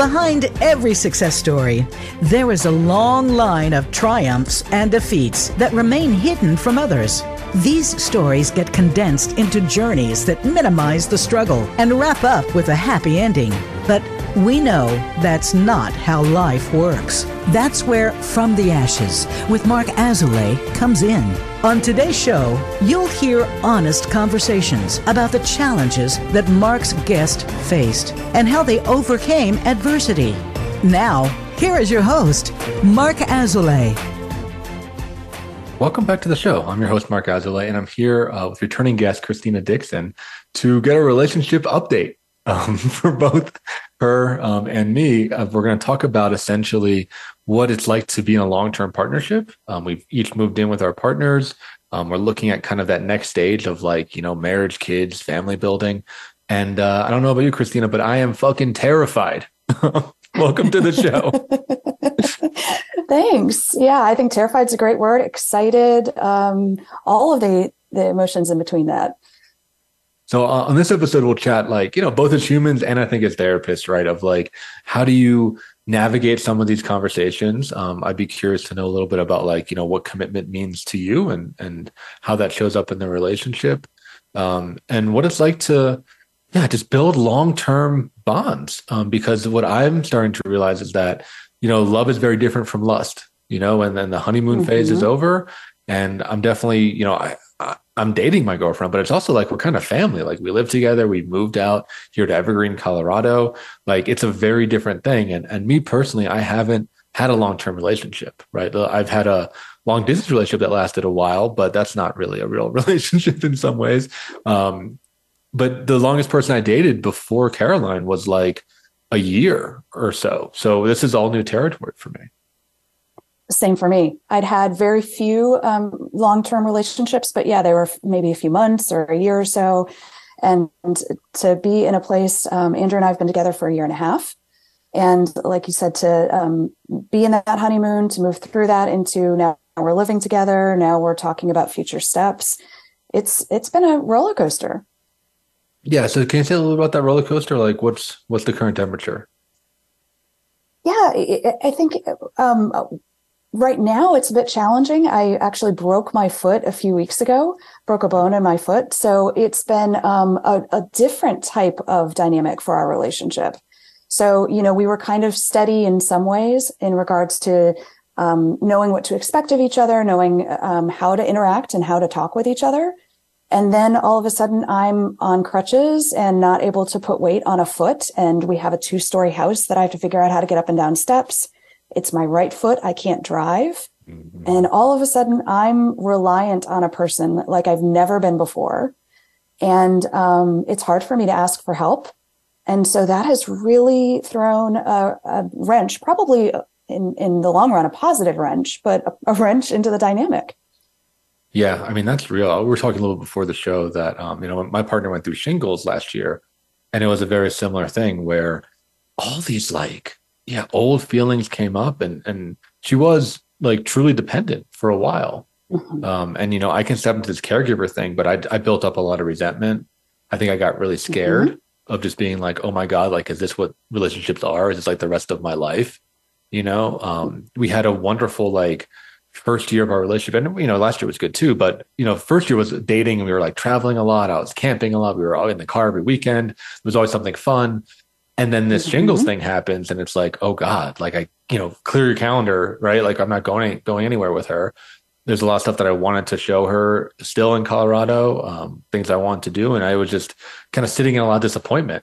Behind every success story, there is a long line of triumphs and defeats that remain hidden from others. These stories get condensed into journeys that minimize the struggle and wrap up with a happy ending. But we know that's not how life works. That's where From the Ashes with Marc Azoulay comes in. On today's show, you'll hear honest conversations about the challenges that Marc's guest faced and how they overcame adversity. Now, here is your host, Marc Azoulay. Welcome back to the show. I'm your host, Marc Azoulay, and I'm here uh, with returning guest, Christina Dixon, to get a relationship update um, for both her um, and me. Uh, we're going to talk about essentially what it's like to be in a long term partnership. Um, we've each moved in with our partners. Um, we're looking at kind of that next stage of like, you know, marriage, kids, family building. And uh, I don't know about you, Christina, but I am fucking terrified. Welcome to the show. Thanks. Yeah, I think terrified is a great word. Excited, um, all of the the emotions in between that. So uh, on this episode, we'll chat like you know both as humans and I think as therapists, right? Of like how do you navigate some of these conversations? Um, I'd be curious to know a little bit about like you know what commitment means to you and and how that shows up in the relationship, um, and what it's like to yeah just build long term bonds. Um, because what I'm starting to realize is that you know, love is very different from lust, you know, and then the honeymoon mm-hmm. phase is over. And I'm definitely, you know, I, I, am dating my girlfriend, but it's also like we're kind of family. Like we live together. We moved out here to Evergreen, Colorado. Like it's a very different thing. And and me personally, I haven't had a long term relationship. Right, I've had a long distance relationship that lasted a while, but that's not really a real relationship in some ways. Um, but the longest person I dated before Caroline was like a year or so. So this is all new territory for me. Same for me. I'd had very few um, long term relationships, but yeah, they were maybe a few months or a year or so. And to be in a place, um, Andrew and I have been together for a year and a half. And like you said, to um, be in that honeymoon, to move through that into now we're living together. Now we're talking about future steps. It's it's been a roller coaster. Yeah. So can you say a little about that roller coaster? Like what's what's the current temperature? Yeah, I think um, right now it's a bit challenging. I actually broke my foot a few weeks ago, broke a bone in my foot. So it's been um, a, a different type of dynamic for our relationship. So, you know, we were kind of steady in some ways in regards to um, knowing what to expect of each other, knowing um, how to interact and how to talk with each other. And then all of a sudden I'm on crutches and not able to put weight on a foot. And we have a two story house that I have to figure out how to get up and down steps. It's my right foot. I can't drive. Mm-hmm. And all of a sudden I'm reliant on a person like I've never been before. And um, it's hard for me to ask for help. And so that has really thrown a, a wrench, probably in, in the long run, a positive wrench, but a, a wrench into the dynamic. Yeah, I mean that's real. We were talking a little before the show that um, you know my partner went through shingles last year, and it was a very similar thing where all these like yeah old feelings came up, and and she was like truly dependent for a while. Mm-hmm. Um, and you know I can step into this caregiver thing, but I I built up a lot of resentment. I think I got really scared mm-hmm. of just being like, oh my god, like is this what relationships are? Is this like the rest of my life? You know, um, we had a wonderful like first year of our relationship and you know last year was good too but you know first year was dating and we were like traveling a lot i was camping a lot we were all in the car every weekend it was always something fun and then this mm-hmm. shingles thing happens and it's like oh god like i you know clear your calendar right like i'm not going going anywhere with her there's a lot of stuff that i wanted to show her still in colorado um, things i want to do and i was just kind of sitting in a lot of disappointment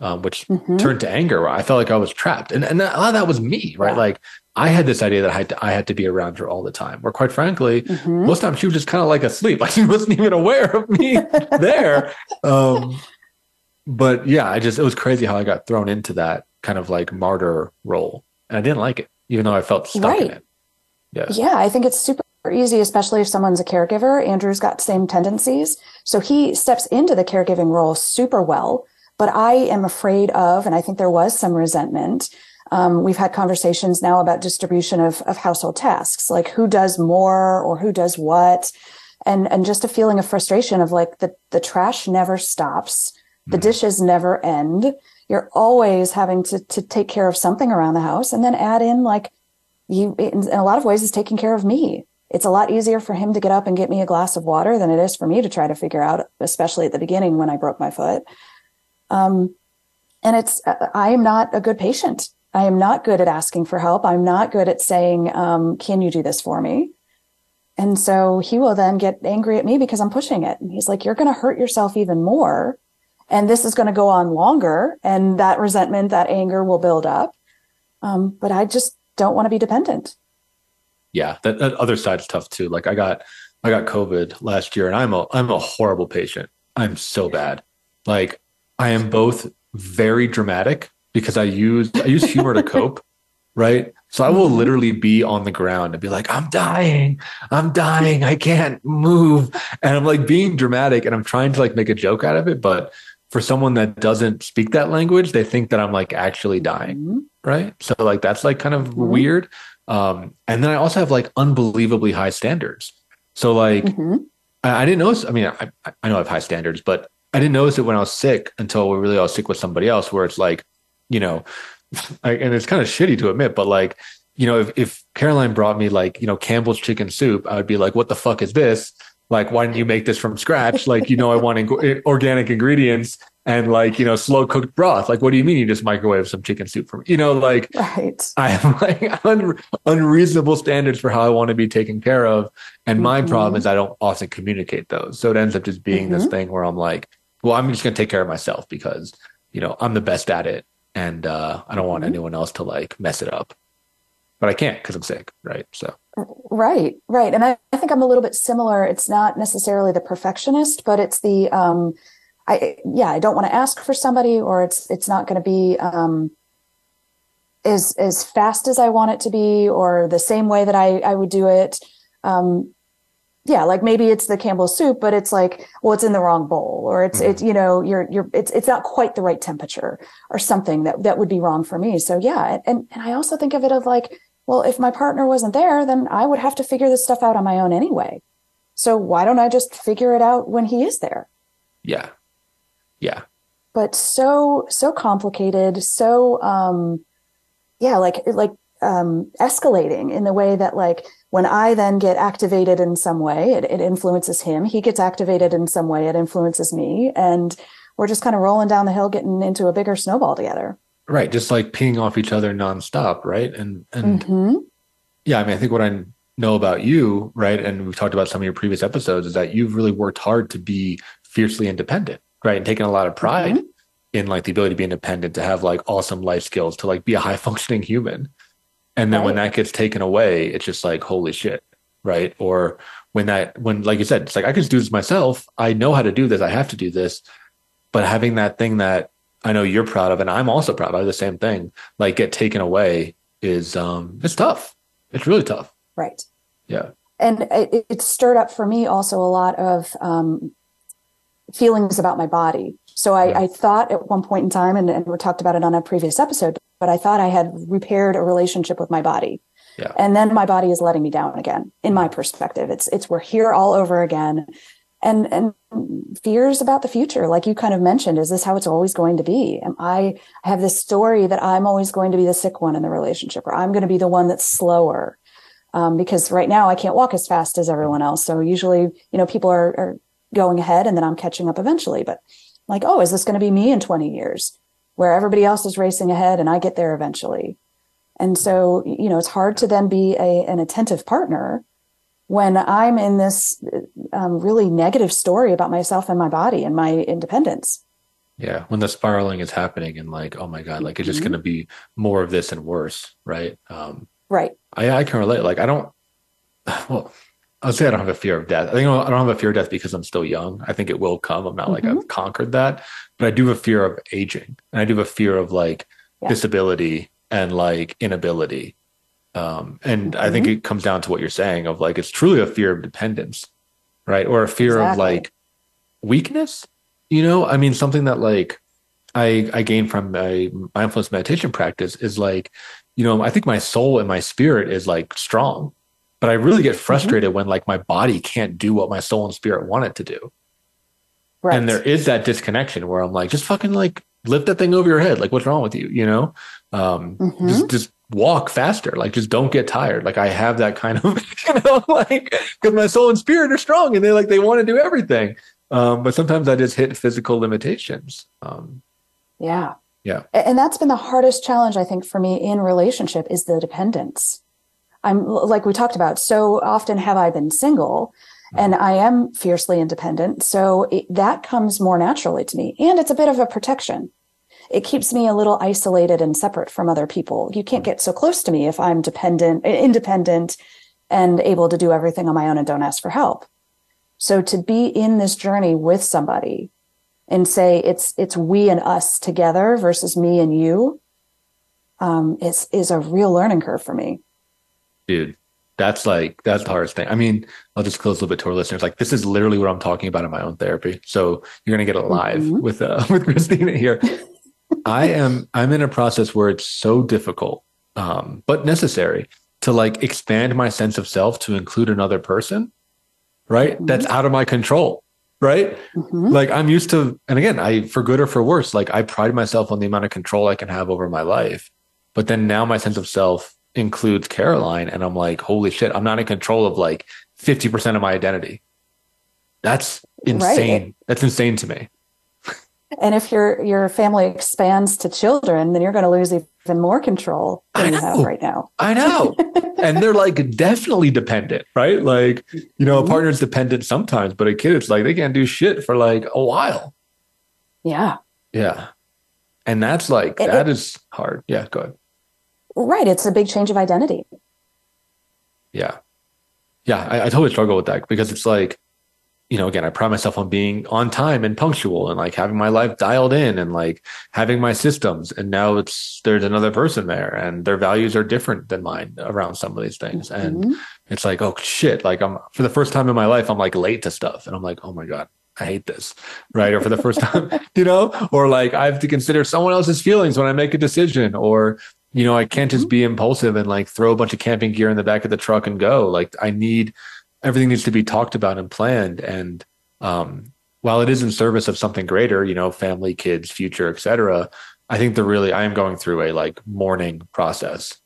um, which mm-hmm. turned to anger. I felt like I was trapped, and and a lot of that was me, right? Yeah. Like I had this idea that I had to, I had to be around her all the time. Where quite frankly, mm-hmm. most times she was just kind of like asleep, like she wasn't even aware of me there. Um, but yeah, I just it was crazy how I got thrown into that kind of like martyr role, and I didn't like it, even though I felt stuck right. in it. Yeah, yeah, I think it's super easy, especially if someone's a caregiver. Andrew's got same tendencies, so he steps into the caregiving role super well. But I am afraid of, and I think there was some resentment um, we've had conversations now about distribution of, of household tasks, like who does more or who does what. And, and just a feeling of frustration of like the, the trash never stops. The mm. dishes never end. you're always having to to take care of something around the house and then add in like you in, in a lot of ways is taking care of me. It's a lot easier for him to get up and get me a glass of water than it is for me to try to figure out especially at the beginning when i broke my foot. Um, and it's i am not a good patient. I am not good at asking for help. I'm not good at saying um, can you do this for me? And so he will then get angry at me because i'm pushing it. And he's like you're going to hurt yourself even more and this is going to go on longer and that resentment that anger will build up. Um, but i just don't want to be dependent. Yeah that, that other side's tough too. Like i got i got covid last year and i'm a i'm a horrible patient. I'm so bad. Like i am both very dramatic because i use i use humor to cope right? So i will literally be on the ground and be like i'm dying i'm dying i can't move. And i'm like being dramatic and i'm trying to like make a joke out of it but for someone that doesn't speak that language they think that i'm like actually dying Mhm. right? So like that's like kind of Mhm. weird. Um, and then I also have like unbelievably high standards. So like Mhm. I, I didn't notice. I mean, I, I know I have high standards, but I didn't notice it when I was sick until we really I was sick with somebody else, where it's like, you know, I, and it's kind of shitty to admit, but like, you know, if, if Caroline brought me like, you know, Campbell's chicken soup, I would be like, what the fuck is this? Like, why didn't you make this from scratch? Like, you know, I want ing- organic ingredients and like, you know, slow cooked broth. Like, what do you mean you just microwave some chicken soup for me? You know, like, right I have like un- unreasonable standards for how I want to be taken care of. And my Mhm. problem is I don't often communicate those. So it ends up just being this Mhm. thing where I'm like, well, I'm just going to take care of myself because, you know, I'm the best at it. And uh, I don't want Mhm. anyone else to like mess it up. But I can't because I'm sick. Right. So, Right, right. And I, I think I'm a little bit similar. It's not necessarily the perfectionist, but it's the um I yeah, I don't want to ask for somebody or it's it's not going to be um as as fast as I want it to be or the same way that I I would do it. Um yeah, like maybe it's the Campbell soup, but it's like, well, it's in the wrong bowl, or it's it's you know, you're you're it's it's not quite the right temperature, or something that that would be wrong for me. So yeah, and and I also think of it of like, well, if my partner wasn't there, then I would have to figure this stuff out on my own anyway. So why don't I just figure it out when he is there? yeah. Yeah. But so so complicated, so um yeah, like like um escalating in the way that like when I then get activated in some way, it, it influences him. He gets activated in some way, it influences me. And we're just kind of rolling down the hill, getting into a bigger snowball together. Right. Just like peeing off each other nonstop. Right. And, and hmm yeah, I mean, I think what I know about you, right, and we've talked about some of your previous episodes, is that you've really worked hard to be fiercely independent, right, and taken a lot of pride Mhm. in like the ability to be independent, to have like awesome life skills, to like be a high functioning human. And then when that gets taken away, it's just like holy shit, right? Or when that, when like you said, it's like I can just do this myself. I know how to do this. I have to do this. But having that thing that I know you're proud of, and I'm also proud of the same thing, like get taken away is um it's tough. It's really tough. Right. Yeah. and it, it stirred up for me also a lot of um, feelings about my body. So I, Yeah. I thought at one point in time, and, and we talked about it on a previous episode, but I thought I had repaired a relationship with my body. Yeah. And then my body is letting me down again, in my perspective. It's it's we're here all over again. And and fears about the future, like you kind of mentioned, is this how it's always going to be? Am I have this story that I'm always going to be the sick one in the relationship, or I'm going to be the one that's slower um, because right now I can't walk as fast as everyone else. So usually, you know, people are, are going ahead and then I'm catching up eventually. But like, oh, is this going to be me in 20 years where everybody else is racing ahead and I get there eventually? And so, you know, it's hard to then be a, an attentive partner when I'm in this um, really negative story about myself and my body and my independence. Yeah. When the spiraling is happening and like, oh my God, like it's just Mhm. gonna be more of this and worse, right? Um Right. I, I can relate. Like I don't well, I'll say I don't have a fear of death. I think I don't have a fear of death because I'm still young. I think it will come. I'm not like Mm-hmm. I've conquered that, but I do have a fear of aging, and I do have a fear of like Yeah. disability and like inability. Um, and I think Mhm. it comes down to what you're saying of like it's truly a fear of dependence, right? Or a fear of like weakness. You know, I mean, something that like I I gained from my mindfulness meditation practice is like, you know, I think my soul and my spirit is like strong, but I really get frustrated when like my body can't do what my soul and spirit want it to do. Right. And there is that disconnection where I'm like, just fucking like lift that thing over your head. Like, what's wrong with you? You know, um, Mhm. just just walk faster. Like, just don't get tired. Like, I have that kind of, you know, like because my soul and spirit are strong, and they like they want to do everything. Um, but sometimes I just hit physical limitations. Um, Yeah. Yeah. And that's been the hardest challenge, I think, for me in relationship is the dependence. I'm like we talked about, so often have I been single and I am fiercely independent. So it, that comes more naturally to me. And it's a bit of a protection. It keeps me a little isolated and separate from other people. You can't get so close to me if I'm dependent, independent and able to do everything on my own and don't ask for help. So to be in this journey with somebody and say it's it's we and us together versus me and you um, is is a real learning curve for me. dude that's like that's the hardest thing i mean i'll just close a little bit to our listeners like this is literally what i'm talking about in my own therapy so you're gonna get it live Mhm. with uh with christina here i am i'm in a process where it's so difficult um but necessary to like expand my sense of self to include another person right? Mhm. that's out of my control right? Mhm. like i'm used to and again i for good or for worse like i pride myself on the amount of control i can have over my life but then now my sense of self includes caroline and i'm like holy shit i'm not in control of like 50% of my identity. That's insane. That's insane to me And if your your family expands to children, then you're going to lose even more control than you have right now. i know and they're like definitely dependent right like you know a partner's dependent sometimes but a kid it's like they can't do shit for like a while Yeah, yeah and that's like It- that is hard yeah go ahead right. It's a big change of identity. Yeah. Yeah. I, I totally struggle with that because it's like, you know, again, I pride myself on being on time and punctual and like having my life dialed in and like having my systems. And now it's, there's another person there and their values are different than mine around some of these things. And Mhm. it's like, oh shit. Like I'm, for the first time in my life, I'm like late to stuff. And I'm like, oh my God, I hate this. Right. Or for the first time, you know, or like I have to consider someone else's feelings when I make a decision or, you know, I can't just be impulsive and like throw a bunch of camping gear in the back of the truck and go. Like I need everything needs to be talked about and planned. And um, while it is in service of something greater, you know, family, kids, future, etc. I think the really I am going through a like mourning process.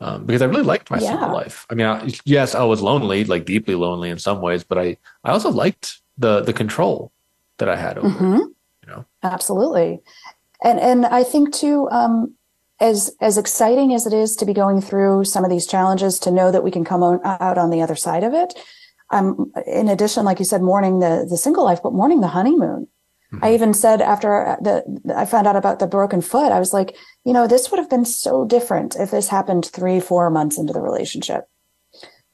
Um, because I really liked my single life. I mean, I, yes, I was lonely, like deeply lonely in some ways, but I, I also liked the the control that I had over. Mhm. you know? Absolutely. And and I think too, um, as as exciting as it is to be going through some of these challenges, to know that we can come on, out on the other side of it. Um, in addition, like you said, mourning the the single life, but mourning the honeymoon. I Mhm. even said after the I found out about the broken foot, I was like, you know, this would have been so different if this happened three, four months into the relationship.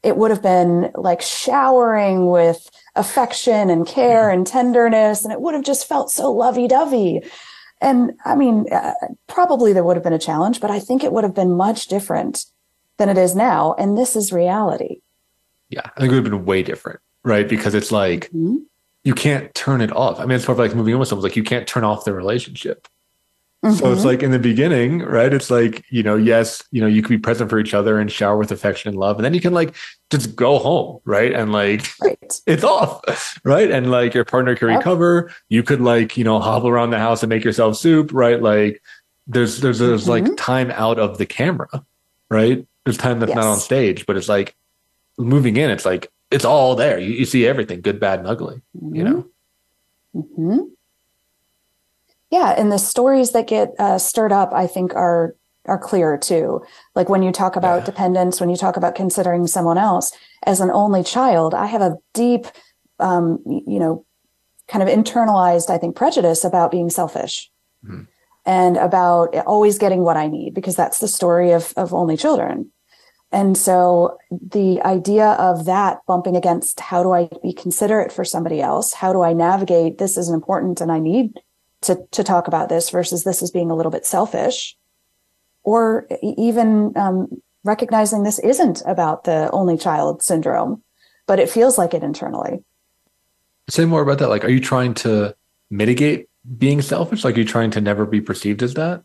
It would have been like showering with affection and care and tenderness, and it would have just felt so lovey dovey. And I mean, uh, probably there would have been a challenge, but I think it would have been much different than it is now. And this is reality. Yeah, I think it would have been way different, right? Because it's like Mhm. you can't turn it off. I mean, it's sort of like moving in with someone. Like you can't turn off the relationship. So it's Mhm. like in the beginning, right? It's like, you know, yes, you know, you could be present for each other and shower with affection and love. And then you can like just go home, right? And like right. it's off, right? And like your partner can Yep. recover. You could like, you know, hobble around the house and make yourself soup, right? Like there's there's there's like Mhm. time out of the camera, right? There's time that's not on stage, but it's like moving in, it's like it's all there. You, you see everything, good, bad, and ugly, you know? hmm Yeah, and the stories that get uh, stirred up, I think, are are clear too. Like when you talk about Yeah. dependence, when you talk about considering someone else as an only child, I have a deep, um, you know, kind of internalized, I think, prejudice about being selfish Mhm. and about always getting what I need because that's the story of of only children. And so the idea of that bumping against how do I be considerate for somebody else? How do I navigate this is important and I need to, to talk about this versus this is being a little bit selfish? Or even um, recognizing this isn't about the only child syndrome, but it feels like it internally. Say more about that. Like, are you trying to mitigate being selfish? Like, are you trying to never be perceived as that?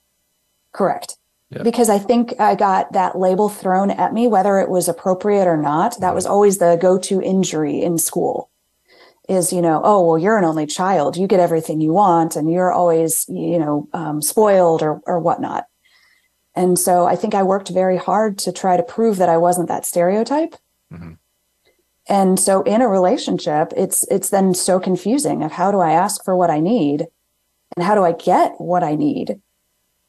Correct. Yeah. Because I think I got that label thrown at me, whether it was appropriate or not. That was always the go to injury in school is, you know, oh, well, you're an only child. You get everything you want and you're always, you know, um, spoiled or, or whatnot. And so I think I worked very hard to try to prove that I wasn't that stereotype. Mm-hmm. And so in a relationship, it's, it's then so confusing of how do I ask for what I need and how do I get what I need?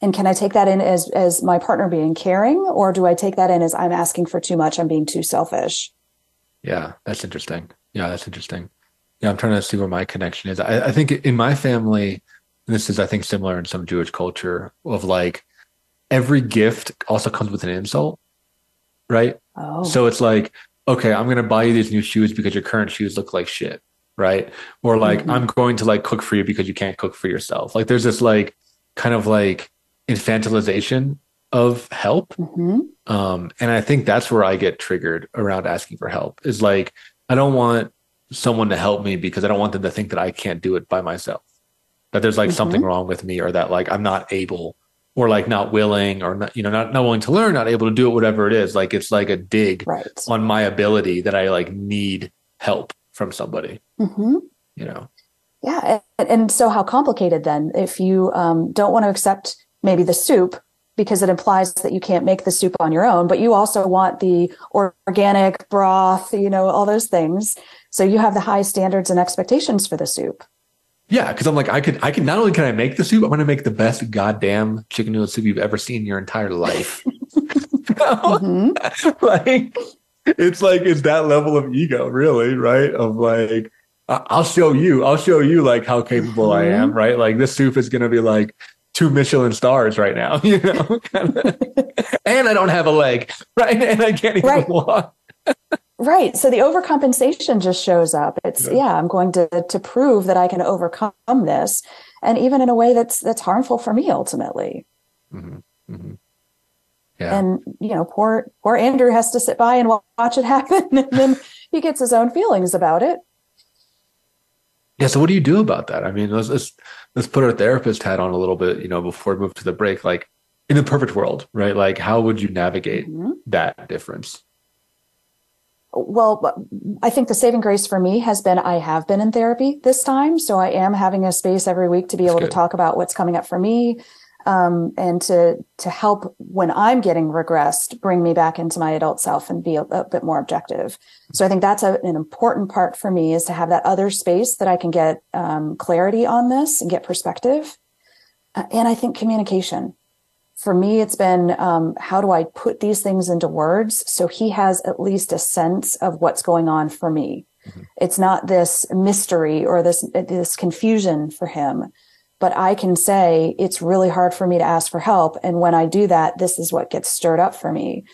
And can I take that in as, as my partner being caring or do I take that in as I'm asking for too much? I'm being too selfish. Yeah, that's interesting. Yeah, that's interesting. Yeah, I'm trying to see where my connection is. I, I think in my family, this is, I think, similar in some Jewish culture of like every gift also comes with an insult, right? Oh. So it's like, okay, I'm going to buy you these new shoes because your current shoes look like shit, right? Or like, mm-hmm. I'm going to like cook for you because you can't cook for yourself. Like, there's this like kind of like infantilization of help. Mm-hmm. Um, and I think that's where I get triggered around asking for help is like, I don't want someone to help me because I don't want them to think that I can't do it by myself. That there's like mm-hmm. something wrong with me or that like I'm not able or like not willing or not, you know, not, not willing to learn, not able to do it, whatever it is. Like it's like a dig right. on my ability that I like need help from somebody, mm-hmm. you know? Yeah. And, and, so how complicated then if you um, don't want to accept maybe the soup because it implies that you can't make the soup on your own, but you also want the organic broth, you know, all those things. So you have the high standards and expectations for the soup. Yeah, because I'm like, I could, I can not only can I make the soup, I'm going to make the best goddamn chicken noodle soup you've ever seen in your entire life. mm-hmm. like, it's like it's that level of ego, really, right? Of like, I'll show you, I'll show you like how capable mm-hmm. I am, right? Like this soup is going to be like two Michelin stars right now, you know, and I don't have a leg, right? And I can't even right. walk. Right. So the overcompensation just shows up. It's yeah. yeah, I'm going to to prove that I can overcome this, and even in a way that's that's harmful for me ultimately. Mm-hmm. Mm-hmm. Yeah. And you know, poor poor Andrew has to sit by and watch it happen, and then he gets his own feelings about it. Yeah. So what do you do about that? I mean, let's let's let's put our therapist hat on a little bit. You know, before we move to the break, like in the perfect world, right? Like, how would you navigate mm-hmm. that difference? well, I think the saving grace for me has been I have been in therapy this time. So I am having a space every week to be That's able good. to talk about what's coming up for me. Um, and to to help when I'm getting regressed, bring me back into my adult self and be a, a bit more objective. So I think that's a, an important part for me is to have that other space that I can get um, clarity on this and get perspective. Uh, and I think communication for me, it's been um, how do I put these things into words so he has at least a sense of what's going on for me. Mm-hmm. It's not this mystery or this this confusion for him, but I can say it's really hard for me to ask for help, and when I do that, this is what gets stirred up for me.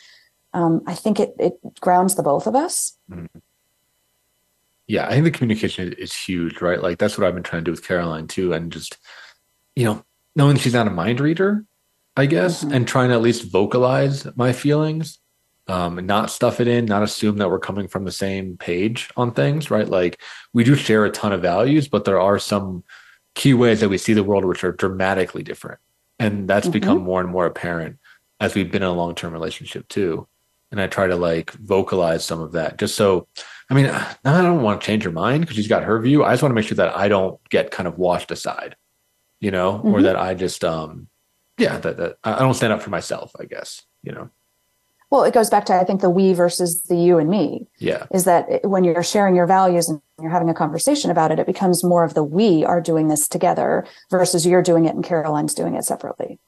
Um, I think it it grounds the both of us. Mm-hmm. Yeah, I think the communication is huge, right? Like that's what I've been trying to do with Caroline too, and just you know knowing she's not a mind reader I guess, mm-hmm. and trying to at least vocalize my feelings, um, and not stuff it in, not assume that we're coming from the same page on things, right? Like we do share a ton of values, but there are some key ways that we see the world which are dramatically different. And that's mm-hmm. become more and more apparent as we've been in a long term relationship too. And I try to like vocalize some of that just so, I mean, I don't want to change her mind because she's got her view. I just want to make sure that I don't get kind of washed aside, you know, mm-hmm. or that I just, um, yeah, that, that I don't stand up for myself, I guess, you know. Well, it goes back to I think the we versus the you and me. Yeah. Is that when you're sharing your values and you're having a conversation about it, it becomes more of the we are doing this together versus you're doing it and Caroline's doing it separately.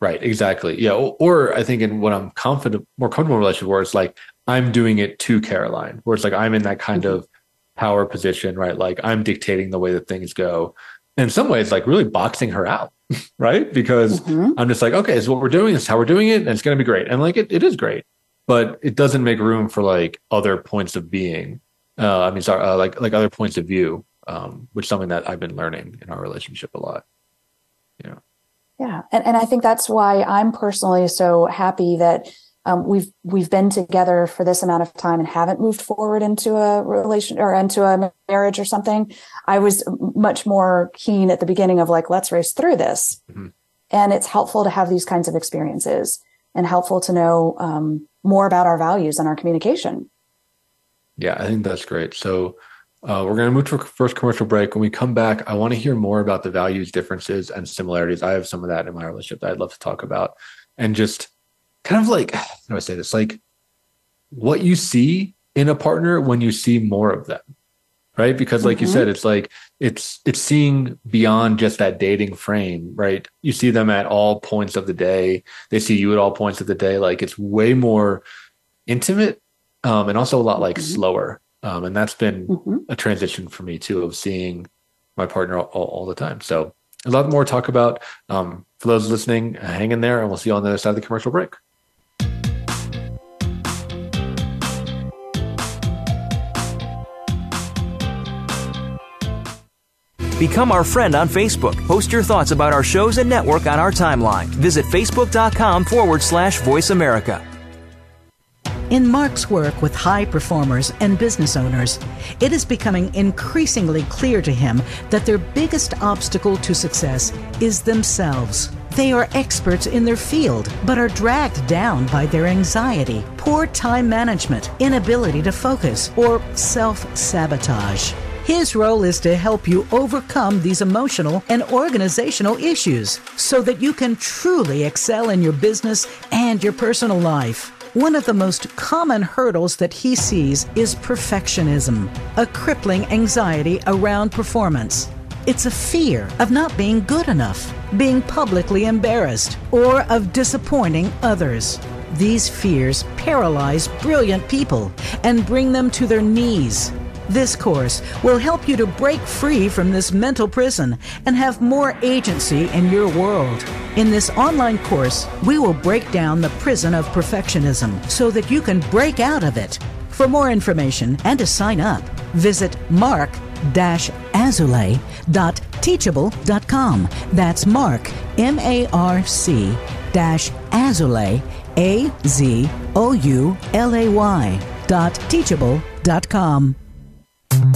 Right, exactly. Yeah. Or, or I think in what I'm confident, more comfortable relationship where it's like I'm doing it to Caroline, where it's like I'm in that kind mm-hmm. of power position, right? Like I'm dictating the way that things go. in some ways, like really boxing her out right? Because mm-hmm. I'm just like, okay, so what we're doing is how we're doing it, and it's going to be great. And like, it, it is great, but it doesn't make room for like other points of being. Uh, I mean, sorry, uh, like like other points of view, um, which is something that I've been learning in our relationship a lot. Yeah. Yeah, and and I think that's why I'm personally so happy that um, we've we've been together for this amount of time and haven't moved forward into a relation or into a marriage or something. I was much more keen at the beginning of like, let's race through this. Mm-hmm. And it's helpful to have these kinds of experiences and helpful to know um, more about our values and our communication. Yeah, I think that's great. So, Uh, we're going to move to a first commercial break. When we come back, I want to hear more about the values, differences, and similarities. I have some of that in my relationship that I'd love to talk about, and just kind of like how do I say this? Like what you see in a partner when you see more of them, right? Because like mm-hmm. you said, it's like it's it's seeing beyond just that dating frame, right? You see them at all points of the day. They see you at all points of the day. Like it's way more intimate, um, and also a lot like mm-hmm. slower um, and that's been mm-hmm. a transition for me too of seeing my partner all, all, the time. So a lot more talk about. Um, for those listening, hang in there and we'll see you on the other side of the commercial break. Become our friend on Facebook. Post your thoughts about our shows and network on our timeline. Visit facebook.com forward slash voice America. In Marc's work with high performers and business owners, it is becoming increasingly clear to him that their biggest obstacle to success is themselves. They are experts in their field, but are dragged down by their anxiety, poor time management, inability to focus, or self sabotage. His role is to help you overcome these emotional and organizational issues so that you can truly excel in your business and your personal life. One of the most common hurdles that he sees is perfectionism, a crippling anxiety around performance. It's a fear of not being good enough, being publicly embarrassed, or of disappointing others. These fears paralyze brilliant people and bring them to their knees. This course will help you to break free from this mental prison and have more agency in your world. In this online course, we will break down the prison of perfectionism so that you can break out of it. For more information and to sign up, visit marc-azoulay.teachable.com. That's Marc, M-A-R-C dash Azoulay, A-Z-O-U-L-A-Y dot teachable.com.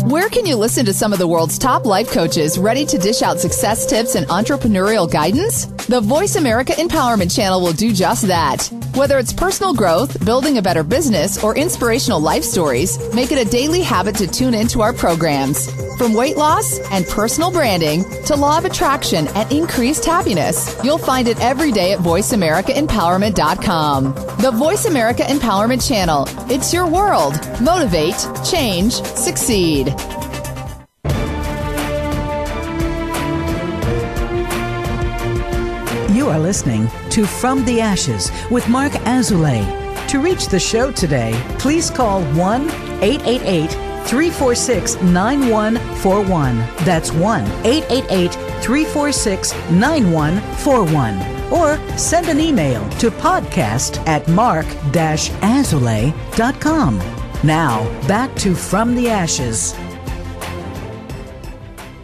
Where can you listen to some of the world's top life coaches ready to dish out success tips and entrepreneurial guidance? The Voice America Empowerment Channel will do just that. Whether it's personal growth, building a better business, or inspirational life stories, make it a daily habit to tune into our programs. From weight loss and personal branding to law of attraction and increased happiness, you'll find it every day at VoiceAmericaEmpowerment.com. The Voice America Empowerment Channel. It's your world. Motivate, change, succeed. You are listening to From the Ashes with Marc Azoulay. To reach the show today, please call 1 888 346 9141. That's 1 888 346 9141. Or send an email to podcast at marc-azoulay.com. Now, back to From the Ashes.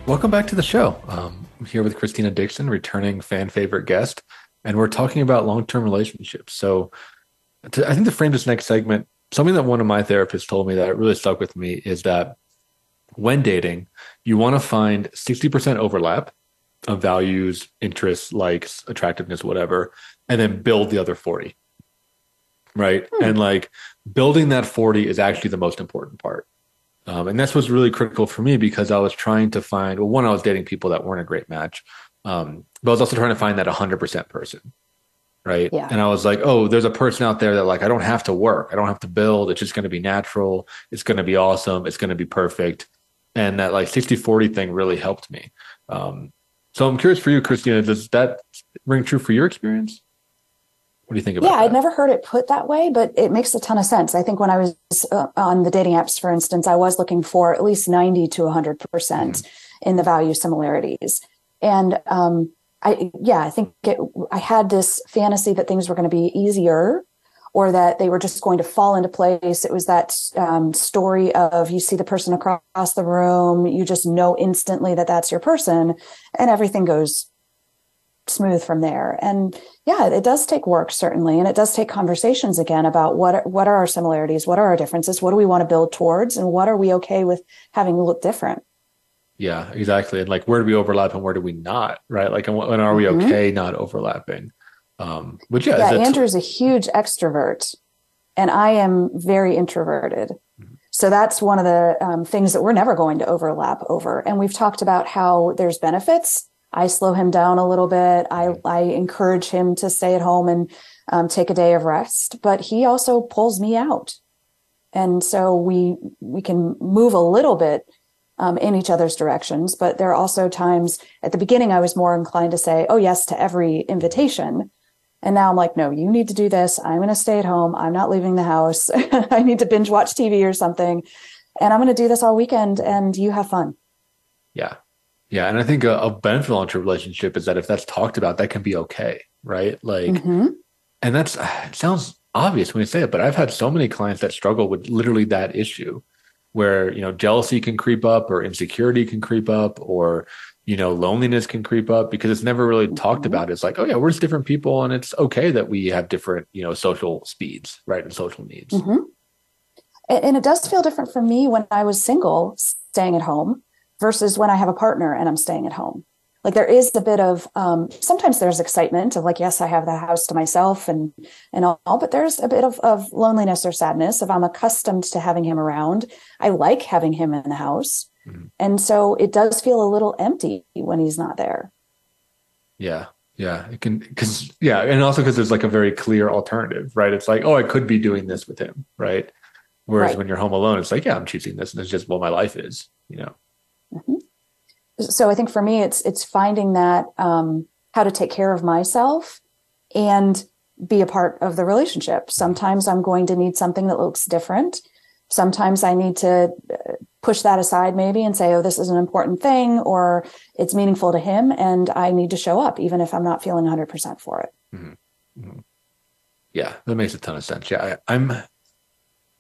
Welcome back to the show. Um, I'm here with Christina Dixon, returning fan favorite guest, and we're talking about long term relationships. So, to, I think to frame this next segment, something that one of my therapists told me that really stuck with me is that when dating, you want to find 60% overlap of values, interests, likes, attractiveness, whatever, and then build the other 40. Right. Hmm. And like building that 40 is actually the most important part. Um, and that's what's really critical for me because I was trying to find, well, one, I was dating people that weren't a great match. Um, but I was also trying to find that 100% person. Right. Yeah. And I was like, oh, there's a person out there that like, I don't have to work. I don't have to build. It's just going to be natural. It's going to be awesome. It's going to be perfect. And that like 60 40 thing really helped me. Um, so I'm curious for you, Christina, does that ring true for your experience? What do you think about Yeah, that? I'd never heard it put that way, but it makes a ton of sense. I think when I was uh, on the dating apps, for instance, I was looking for at least 90 to 100% mm hmm in the value similarities. And um, I, yeah, I think it, I had this fantasy that things were going to be easier or that they were just going to fall into place. It was that um, story of you see the person across the room, you just know instantly that that's your person, and everything goes smooth from there. And yeah, it does take work certainly, and it does take conversations again about what what are our similarities, what are our differences, what do we want to build towards, and what are we okay with having look different. Yeah, exactly. And like, where do we overlap and where do we not? Right? Like, and when are we mm-hmm. okay not overlapping? Um, but yeah, yeah, Andrew is a huge extrovert, and I am very introverted. Mm-hmm. So that's one of the um, things that we're never going to overlap over. And we've talked about how there's benefits. I slow him down a little bit. I, I encourage him to stay at home and um, take a day of rest, but he also pulls me out. And so we, we can move a little bit um, in each other's directions. But there are also times at the beginning, I was more inclined to say, oh, yes, to every invitation. And now I'm like, no, you need to do this. I'm going to stay at home. I'm not leaving the house. I need to binge watch TV or something. And I'm going to do this all weekend and you have fun. Yeah. Yeah. And I think a, a benefit relationship is that if that's talked about, that can be okay. Right. Like, mm-hmm. and that's, it sounds obvious when you say it, but I've had so many clients that struggle with literally that issue where, you know, jealousy can creep up or insecurity can creep up or, you know, loneliness can creep up because it's never really talked mm-hmm. about. It's like, oh yeah, we're just different people, and it's okay that we have different, you know, social speeds, right, and social needs. Mm-hmm. And it does feel different for me when I was single, staying at home, versus when I have a partner and I'm staying at home. Like there is a bit of um, sometimes there's excitement of like, yes, I have the house to myself and and all, but there's a bit of, of loneliness or sadness if I'm accustomed to having him around. I like having him in the house Mm-hmm. And so it does feel a little empty when he's not there. Yeah. Yeah. It can, cause yeah. And also because there's like a very clear alternative, right? It's like, oh, I could be doing this with him. Right. Whereas right. when you're home alone, it's like, yeah, I'm choosing this. And it's just what my life is, you know? Mm-hmm. So I think for me, it's, it's finding that, um, how to take care of myself and be a part of the relationship. Sometimes I'm going to need something that looks different. Sometimes I need to uh, push that aside maybe and say, oh, this is an important thing or it's meaningful to him and I need to show up even if I'm not feeling 100% for it. Mm-hmm. Mm-hmm. Yeah, that makes a ton of sense. Yeah, I, am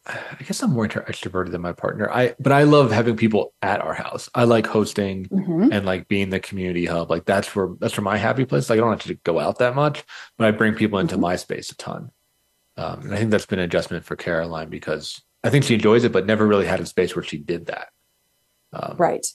I guess I'm more extroverted than my partner. I but I love having people at our house. I like hosting mm-hmm. and like being the community hub. Like that's where that's where my happy place. Like I don't have to go out that much, but I bring people into mm-hmm. my space a ton. Um, and I think that's been an adjustment for Caroline because I think she enjoys it, but never really had a space where she did that. Um, right.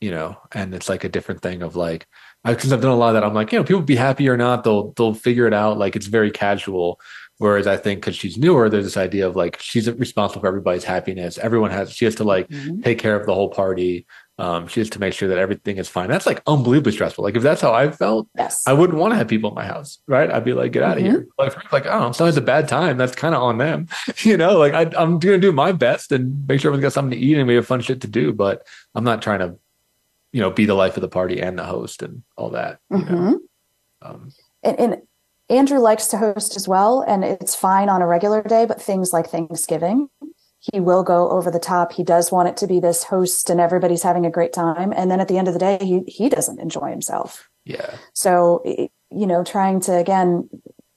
You know, and it's like a different thing of like, because I've done a lot of that. I'm like, you know, people be happy or not, they'll they'll figure it out. Like it's very casual. Whereas I think because she's newer, there's this idea of like she's responsible for everybody's happiness. Everyone has she has to like mm-hmm. take care of the whole party. Um, she has to make sure that everything is fine. That's like unbelievably stressful. Like if that's how I felt, yes. I wouldn't want to have people in my house, right? I'd be like, get out of mm-hmm. here. Like, like, oh, sometimes a bad time. That's kind of on them, you know. Like I, am going to do my best and make sure everyone's got something to eat and we have fun shit to do. But I'm not trying to, you know, be the life of the party and the host and all that. Mm-hmm. Um, and, and Andrew likes to host as well, and it's fine on a regular day. But things like Thanksgiving, he will go over the top. He does want it to be this host and everybody's having a great time. And then at the end of the day, he, he doesn't enjoy himself. Yeah. So, you know, trying to again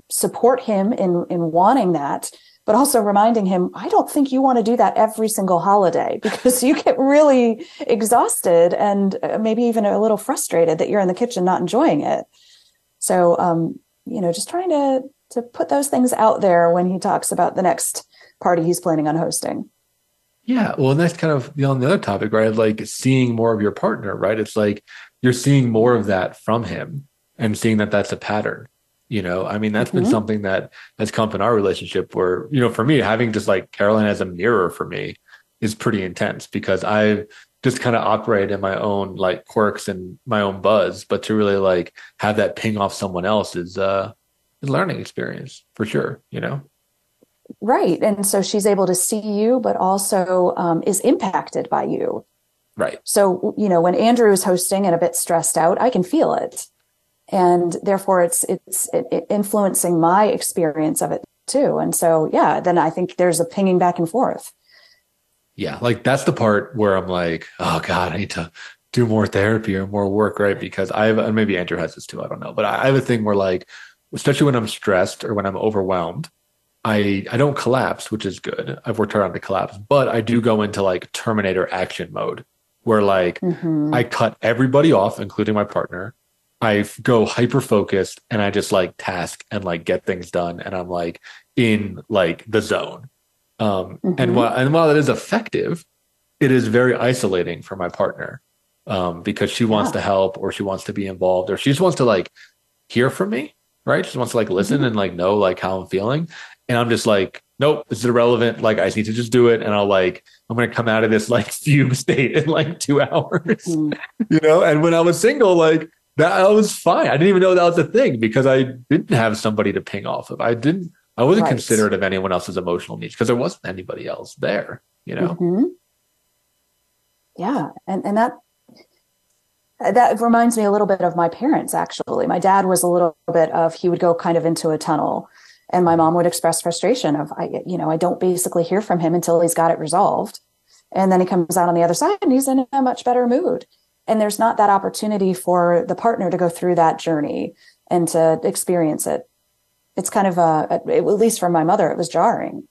support him in, in wanting that, but also reminding him, I don't think you want to do that every single holiday because you get really exhausted and uh, maybe even a little frustrated that you're in the kitchen not enjoying it. So, um, you know, just trying to, to put those things out there when he talks about the next party he's planning on hosting. Yeah, well, and that's kind of you know, on the other topic, right? Like seeing more of your partner, right? It's like you're seeing more of that from him and seeing that that's a pattern. You know, I mean, that's mm-hmm. been something that has come up in our relationship where, you know, for me, having just like Caroline as a mirror for me is pretty intense because I just kind of operate in my own like quirks and my own buzz, but to really like have that ping off someone else is uh a learning experience for sure, you know? Right. And so she's able to see you, but also um, is impacted by you. Right. So, you know, when Andrew is hosting and a bit stressed out, I can feel it. And therefore it's, it's it influencing my experience of it too. And so, yeah, then I think there's a pinging back and forth. Yeah. Like that's the part where I'm like, oh God, I need to do more therapy or more work. Right. Because I have, and maybe Andrew has this too. I don't know, but I have a thing where like, especially when I'm stressed or when I'm overwhelmed, I I don't collapse, which is good. I've worked hard on to collapse, but I do go into like Terminator action mode, where like mm-hmm. I cut everybody off, including my partner. I go hyper focused and I just like task and like get things done, and I'm like in like the zone. Um, mm-hmm. And while and while it is effective, it is very isolating for my partner um, because she wants yeah. to help or she wants to be involved or she just wants to like hear from me right? She wants to like listen mm-hmm. and like know like how I'm feeling. and I'm just like, nope, this is irrelevant. Like I just need to just do it, and I'll like I'm gonna come out of this like fume state in like two hours, Mhm. you know. And when I was single, like that, I was fine. I didn't even know that was a thing because I didn't have somebody to ping off of. I didn't. I wasn't Right. considerate of anyone else's emotional needs because there wasn't anybody else there, you know. Mhm. Yeah, and and that that reminds me a little bit of my parents. Actually, my dad was a little bit of he would go kind of into a tunnel, and my mom would express frustration of I, you know, I don't basically hear from him until he's got it resolved, and then he comes out on the other side and he's in a much better mood. And there's not that opportunity for the partner to go through that journey and to experience it. It's kind of a, at least for my mother, it was jarring.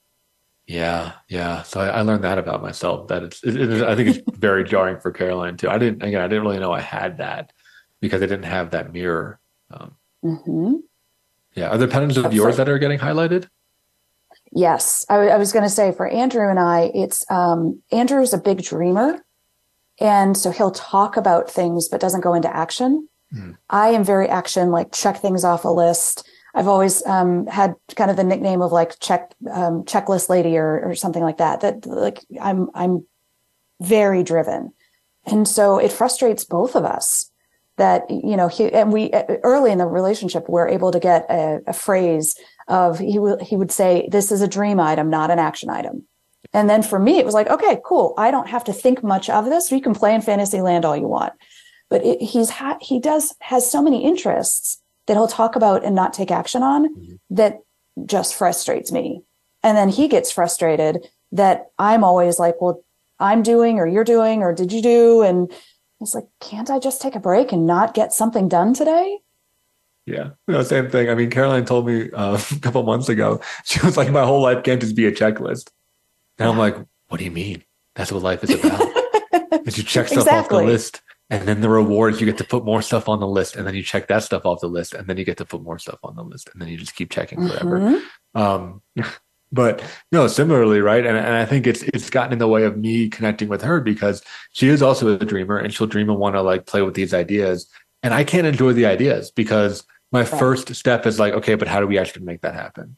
Yeah, yeah. So I, I learned that about myself. That it's, it, it- I think it's very jarring for Caroline too. I didn't again. I didn't really know I had that because I didn't have that mirror. Um, hmm yeah. Are there patterns of yours that are getting highlighted? Yes, I, I was going to say for Andrew and I, it's um, Andrew's a big dreamer, and so he'll talk about things but doesn't go into action. Hmm. I am very action, like check things off a list. I've always um, had kind of the nickname of like check um, checklist lady or or something like that. That like I'm I'm very driven, and so it frustrates both of us that you know he and we early in the relationship we're able to get a, a phrase of he he would say this is a dream item not an action item. And then for me it was like okay cool. I don't have to think much of this. You can play in fantasy land all you want. But it, he's ha- he does has so many interests that he'll talk about and not take action on Mhm. that just frustrates me and then he gets frustrated that i'm always like well i'm doing or you're doing or did you do and it's like can't i just take a break and not get something done today Yeah, no, same thing. I mean, Caroline told me uh, a couple months ago. She was like, "My whole life can't just be a checklist." And I'm like, "What do you mean? That's what life is about. is you check stuff off the list, and then the rewards you get to put more stuff on the list, and then you check that stuff off the list, and then you get to put more stuff on the list, and then you just keep checking forever." Mhm. Um, but no, similarly, right? And, and I think it's it's gotten in the way of me connecting with her because she is also a dreamer and she'll dream and want to like play with these ideas. And I can't enjoy the ideas because my Right. first step is like, okay, but how do we actually make that happen?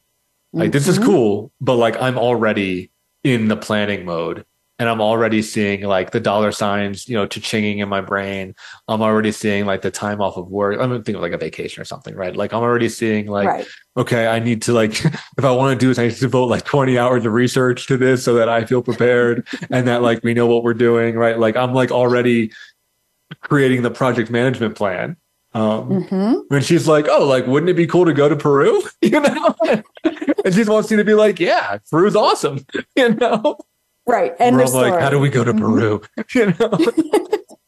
Like this is Mhm. cool, but like I'm already in the planning mode and I'm already seeing like the dollar signs, you know, cha-chinging in my brain. I'm already seeing like the time off of work. I'm thinking of like a vacation or something, right? Like I'm already seeing like right okay, I need to like, if I want to do this, I need to devote like 20 hours of research to this so that I feel prepared and that like we know what we're doing, right? Like I'm like already creating the project management plan. Um, hmm when she's like, oh, like, wouldn't it be cool to go to Peru? You know? and she wants you to be like, yeah, Peru's awesome. You know? Right and Where I'm story. like, how do we go to Mhm. Peru? You know?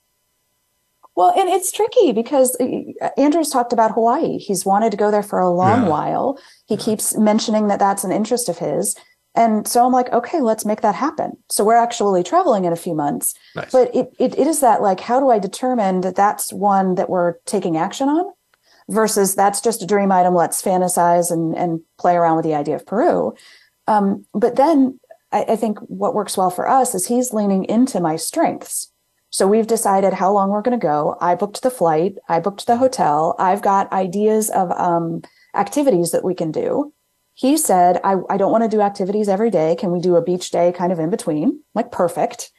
well and it's tricky because uh, andrew's talked about hawaii he's wanted to go there for a long Yeah. while he keeps mentioning that that's an interest of his and so i'm like okay let's make that happen so we're actually traveling in a few months Nice. but it, it, it is that like how do i determine that that's one that we're taking action on versus that's just a dream item let's fantasize and, and play around with the idea of peru um, but then I, I think what works well for us is he's leaning into my strengths. So we've decided how long we're going to go. I booked the flight i booked the hotel. I've got ideas of um, activities that we can do. He said I, I don't want to do activities every day. Can we do a beach day kind of in between? Like perfect.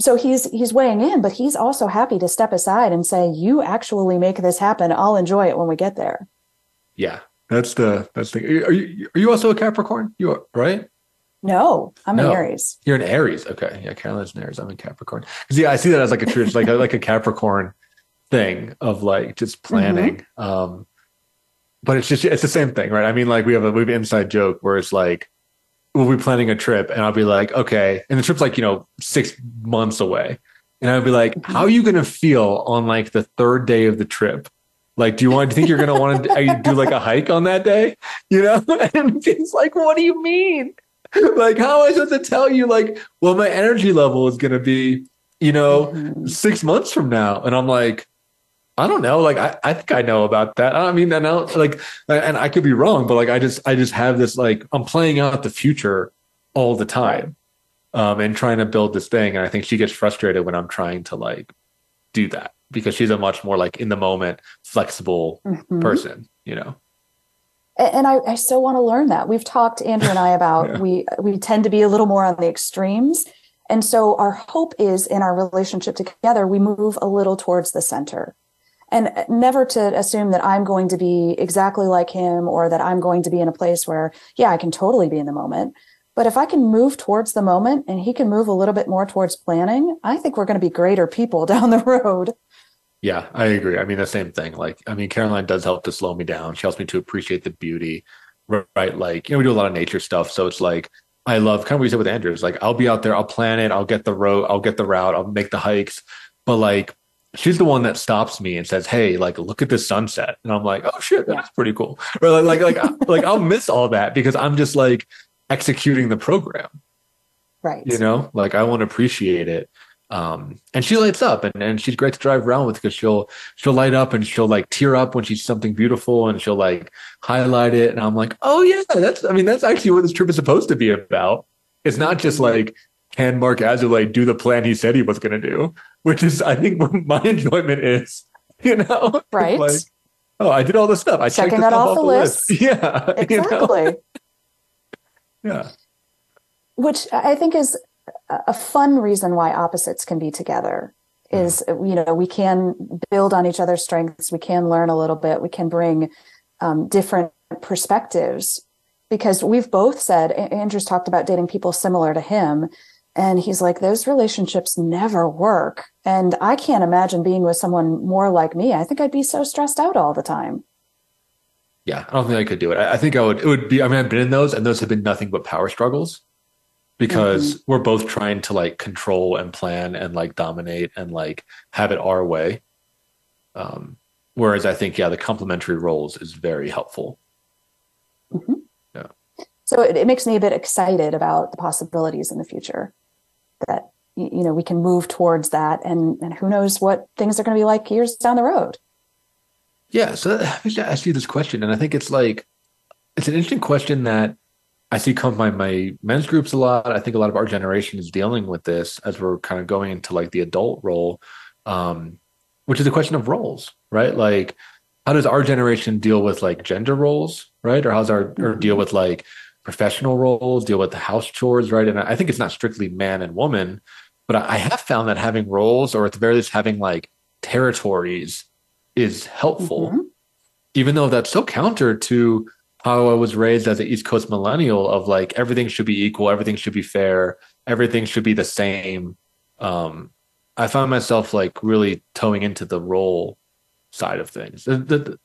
So he's he's weighing in but he's also happy to step aside and say you actually make this happen. I'll enjoy it when we get there. Yeah. That's the, that's the, are you, are you also a Capricorn? You are, right? No i'm No. an aries You're an Aries. Okay. Yeah. Caroline's an Aries. I'm in Capricorn. 'Cause, yeah, I see that as like a tradition, like a, like a Capricorn thing of like just planning. Um, but it's just, it's the same thing, right? I mean, like we have a, we have an inside joke where it's like, we'll be planning a trip and I'll be like, okay. And the trip's like, you know, six months away. And I'll be like, how are you going to feel on like the third day of the trip? Like, do you want, do you think you're going to want to do like a hike on that day? You know? And it's like, what do you mean? like how am I supposed to tell you like well my energy level is gonna be, you know, Mhm. six months from now? And I'm like, I don't know. Like I, I think I know about that. I mean, I know like and I could be wrong, but like I just I just have this like I'm playing out the future all the time. Um and trying to build this thing. And I think she gets frustrated when I'm trying to like do that because she's a much more like in the moment, flexible Mhm. person, you know. And I, I so want to learn that. We've talked, Andrew and I, about yeah. we we tend to be a little more on the extremes. And so our hope is in our relationship together, we move a little towards the center. And uh, never to assume that I'm going to be exactly like him or that I'm going to be in a place where, yeah, I can totally be in the moment. But if I can move towards the moment and he can move a little bit more towards planning, I think we're going to be greater people down the road. Yeah, I agree. I mean, the same thing. Like, I mean, Caroline does help to slow me down. She helps me to appreciate the beauty, right? Like, you know, we do a lot of nature stuff. So it's like, I love kind of what you said with Andrew. It's like, I'll be out there, I'll plan it, I'll get the road, I'll get the route, I'll make the hikes. But like, she's the one that stops me and says, Hey, like, look at this sunset. And I'm like, Oh shit, that's pretty cool. Or like, like, like, like I'll miss all that because I'm just like executing the program. Right. You know, like I won't appreciate it um and she lights up and, and she's great to drive around with because she'll she'll light up and she'll like tear up when she's something beautiful and she'll like highlight it and i'm like oh yeah that's i mean that's actually what this trip is supposed to be about it's not just like can Marc Azoulay do the plan he said he was going to do which is i think what my enjoyment is you know right like, oh i did all this stuff i checking that off, off the list. list. yeah exactly you know? yeah which i think is a fun reason why opposites can be together is you know we can build on each other's strengths. We can learn a little bit. We can bring um, different perspectives because we've both said andrew's talked about dating people similar to him and he's like those relationships never work. And i can't imagine being with someone more like me. I think i'd be so stressed out all the time. Yeah i don't think i could do it. I, I think i would it would be i mean i've been in those and those have been nothing but power struggles because mm-hmm. we're both trying to like control and plan and like dominate and like have it our way. Um, whereas I think, yeah, the complementary roles is very helpful. Mm-hmm. Yeah. So it, it makes me a bit excited about the possibilities in the future that, you know, we can move towards that and, and who knows what things are going to be like years down the road. Yeah. So I ask you this question. And I think it's like, it's an interesting question that I see come by my men's groups a lot. I think a lot of our generation is dealing with this as we're kind of going into like the adult role, um, which is a question of roles, right? Like, how does our generation deal with like gender roles, right? Or how's our or deal with like professional roles, deal with the house chores, right? And I think it's not strictly man and woman, but I have found that having roles, or at the very least having like territories, is helpful, mm-hmm. even though that's so counter to how I was raised as an East Coast millennial of like everything should be equal, everything should be fair, everything should be the same. Um, I found myself like really towing into the role side of things. The, the,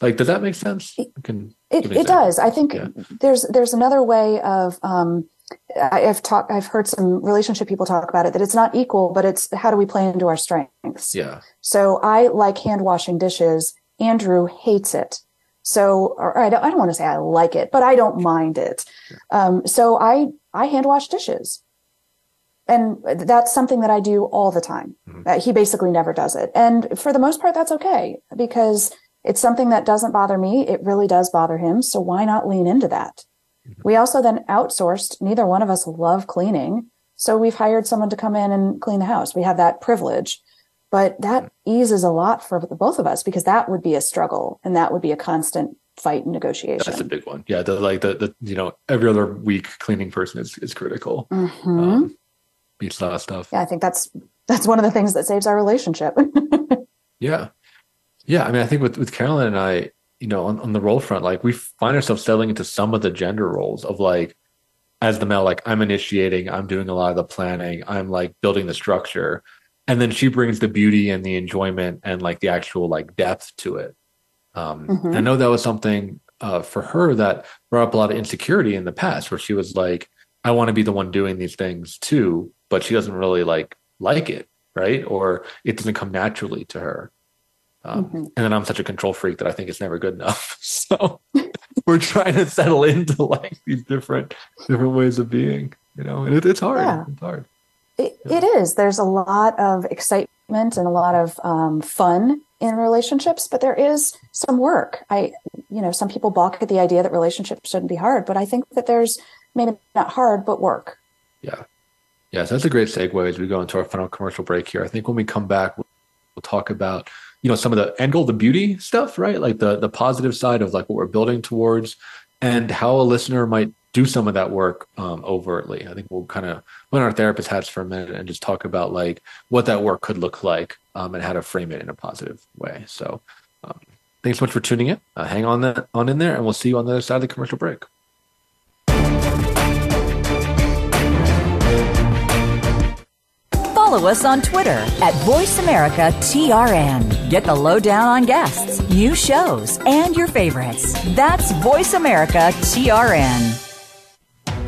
like, does that make sense? Can it, it does. I think yeah. there's there's another way of um, I've talked I've heard some relationship people talk about it that it's not equal, but it's how do we play into our strengths? Yeah. So I like hand washing dishes. Andrew hates it. So, or I don't, I don't want to say I like it, but I don't mind it. Um, so I, I hand wash dishes. And that's something that I do all the time. Mm-hmm. Uh, he basically never does it. And for the most part, that's okay because it's something that doesn't bother me. It really does bother him. So why not lean into that? Mm-hmm. We also then outsourced. Neither one of us love cleaning. So we've hired someone to come in and clean the house. We have that privilege but that eases a lot for the both of us because that would be a struggle and that would be a constant fight and negotiation. That's a big one. Yeah, the like the, the you know every other week cleaning person is is critical. Mm-hmm. Um, beats a lot of stuff. Yeah, I think that's that's one of the things that saves our relationship. yeah, yeah. I mean, I think with with Caroline and I, you know, on, on the role front, like we find ourselves settling into some of the gender roles of like as the male, like I'm initiating, I'm doing a lot of the planning, I'm like building the structure and then she brings the beauty and the enjoyment and like the actual like depth to it. Um mm-hmm. i know that was something uh, for her that brought up a lot of insecurity in the past where she was like i want to be the one doing these things too but she doesn't really like like it right? Or it doesn't come naturally to her. Um, mm-hmm. and then i'm such a control freak that i think it's never good enough. So we're trying to settle into like these different different ways of being you know? And it, it's hard. Yeah. it's hard it, it is. There's a lot of excitement and a lot of um, fun in relationships, but there is some work. I, you know, some people balk at the idea that relationships shouldn't be hard, but I think that there's maybe not hard, but work. Yeah. Yeah. So that's a great segue as we go into our final commercial break here. I think when we come back, we'll talk about you know some of the end goal the beauty stuff right like the the positive side of like what we're building towards and how a listener might do some of that work um, overtly i think we'll kind of put on our therapist hats for a minute and just talk about like what that work could look like um, and how to frame it in a positive way so um, thanks so much for tuning in uh, hang on that on in there and we'll see you on the other side of the commercial break follow us on Twitter at VoiceAmericaTRN. Get the lowdown on guests, new shows, and your favorites. That's VoiceAmericaTRN.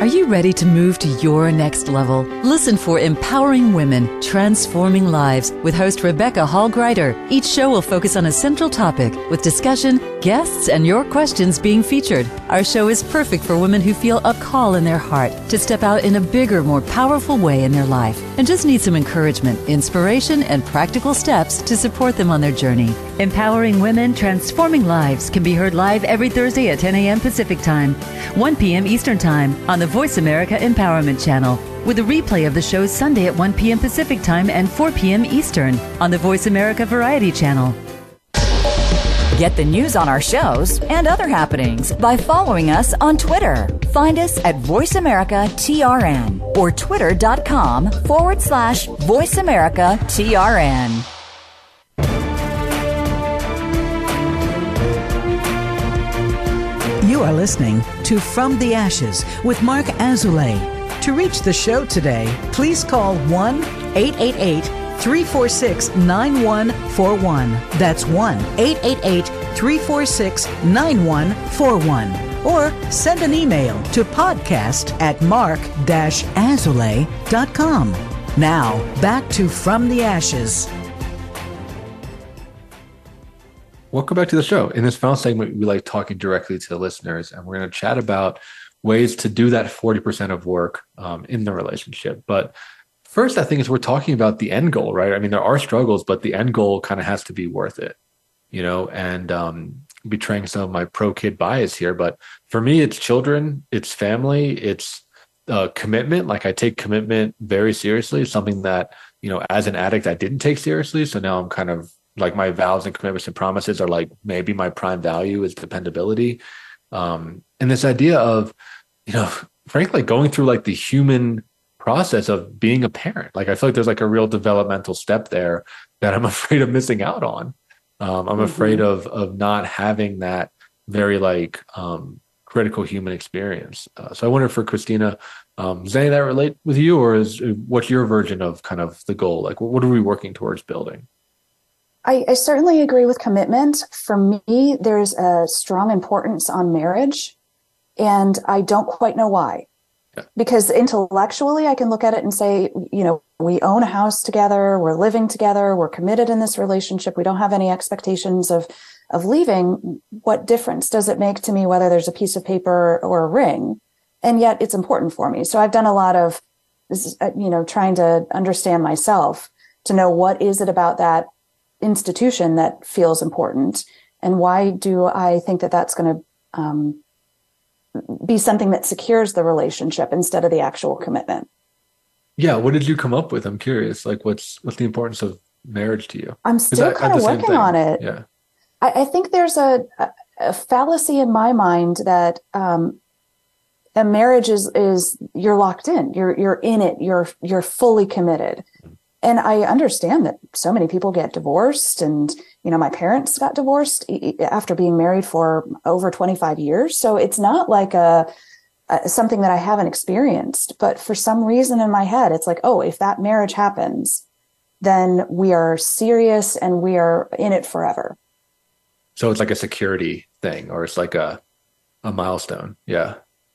Are you ready to move to your next level? Listen for Empowering Women, Transforming Lives with host Rebecca Hall Gruyter. Each show will focus on a central topic with discussion, guests, and your questions being featured. Our show is perfect for women who feel a call in their heart to step out in a bigger, more powerful way in their life and just need some encouragement, inspiration, and practical steps to support them on their journey. Empowering Women, Transforming Lives can be heard live every Thursday at 10 a.m. Pacific Time, 1 p.m. Eastern Time on the Voice America Empowerment Channel, with a replay of the show Sunday at 1 p.m. Pacific Time and 4 p.m. Eastern on the Voice America Variety Channel. Get the news on our shows and other happenings by following us on Twitter. Find us at VoiceAmericaTRN or twitter.com forward slash VoiceAmericaTRN. You are listening to From the Ashes with Marc Azoulay. To reach the show today, please call 1 888 346 9141. That's 1 888 346 9141. Or send an email to podcast at marc azoulay.com. Now, back to From the Ashes. Welcome back to the show. In this final segment, we like talking directly to the listeners, and we're going to chat about ways to do that 40% of work um, in the relationship. But first, I think is we're talking about the end goal, right? I mean, there are struggles, but the end goal kind of has to be worth it, you know, and um, betraying some of my pro kid bias here. But for me, it's children, it's family, it's uh, commitment. Like I take commitment very seriously, something that, you know, as an addict, I didn't take seriously. So now I'm kind of like my vows and commitments and promises are like maybe my prime value is dependability. Um and this idea of you know frankly going through like the human process of being a parent. Like i feel like there's like a real developmental step there that i'm afraid of missing out on. Um i'm mm-hmm. afraid of of not having that very like um critical human experience. Uh, so i wonder for christina um does any of that relate with you or is what's your version of kind of the goal? Like what are we working towards building I, I, certainly agree with commitment. For me, there's a strong importance on marriage, and I don't quite know why. Yeah. Because intellectually, I can look at it and say, you know, we own a house together, we're living together, we're committed in this relationship, we don't have any expectations of of leaving, what difference does it make to me whether there's a piece of paper or a ring? And yet it's important for me. So I've done a lot of you know, trying to understand myself to know what is it about that institution that feels important and why do I think that that's going to um, be something that secures the relationship instead of the actual commitment. Yeah, what did you come up with? I'm curious. Like, what's what's the importance of marriage to you? I'm still kind of working on it. Yeah, I, I think there's a, a, fallacy in my mind that um, a marriage is is you're locked in. You're you're in it. You're you're fully committed. And I understand that so many people get divorced and you know my parents got divorced after being married for over 25 years. So it's not like a, a something that I haven't experienced, but for some reason in my head it's like, "Oh, if that marriage happens, then we are serious and we are in it forever." So it's like a security thing or it's like a a milestone. Yeah.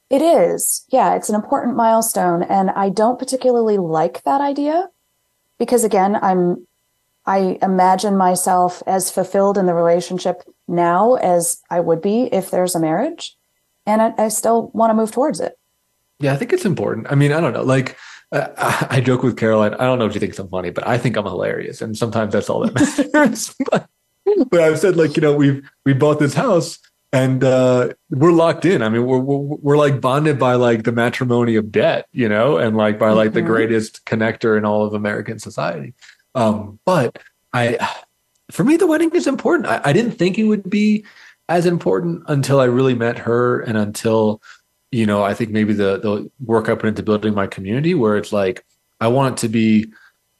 It is. Yeah, it's an important milestone and I don't particularly like that idea because again, I'm I imagine myself as fulfilled in the relationship now as I would be if there's a marriage and I, I still want to move towards it. Yeah, I think it's important. I mean, I don't know. Like, uh, I joke with Caroline. I don't know if she thinks I'm funny, but I think I'm hilarious, and sometimes that's all that matters. but, but I've said like, you know, we've we bought this house and uh, we're locked in. I mean, we're, we're, we're like bonded by like the matrimony of debt, you know, and like by like mm-hmm. the greatest connector in all of American society. Um, but I, for me, the wedding is important. I, I didn't think it would be as important until I really met her, and until you know, I think maybe the the work I put into building my community, where it's like I want it to be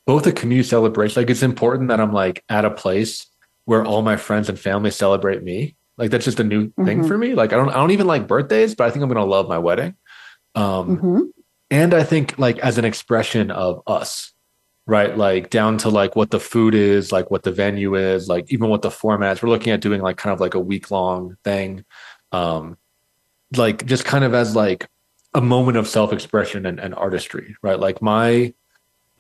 both a community celebration. Like it's important that I'm like at a place where all my friends and family celebrate me like that's just a new mm-hmm. thing for me. Like I don't I don't even like birthdays, but I think I'm gonna love my wedding. Um mm-hmm. and I think like as an expression of us, right? Like down to like what the food is, like what the venue is, like even what the format is. We're looking at doing like kind of like a week long thing. Um like just kind of as like a moment of self-expression and, and artistry, right? Like my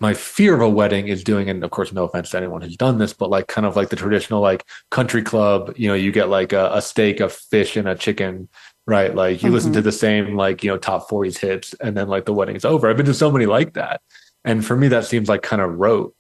my fear of a wedding is doing, and of course, no offense to anyone who's done this, but like kind of like the traditional like country club, you know, you get like a, a steak, a fish, and a chicken, right? Like you mm-hmm. listen to mm-hmm. the same like, you know, top 40s hits, and then like the wedding's over. I've been to so many like that. And for me, that seems like kind of rote.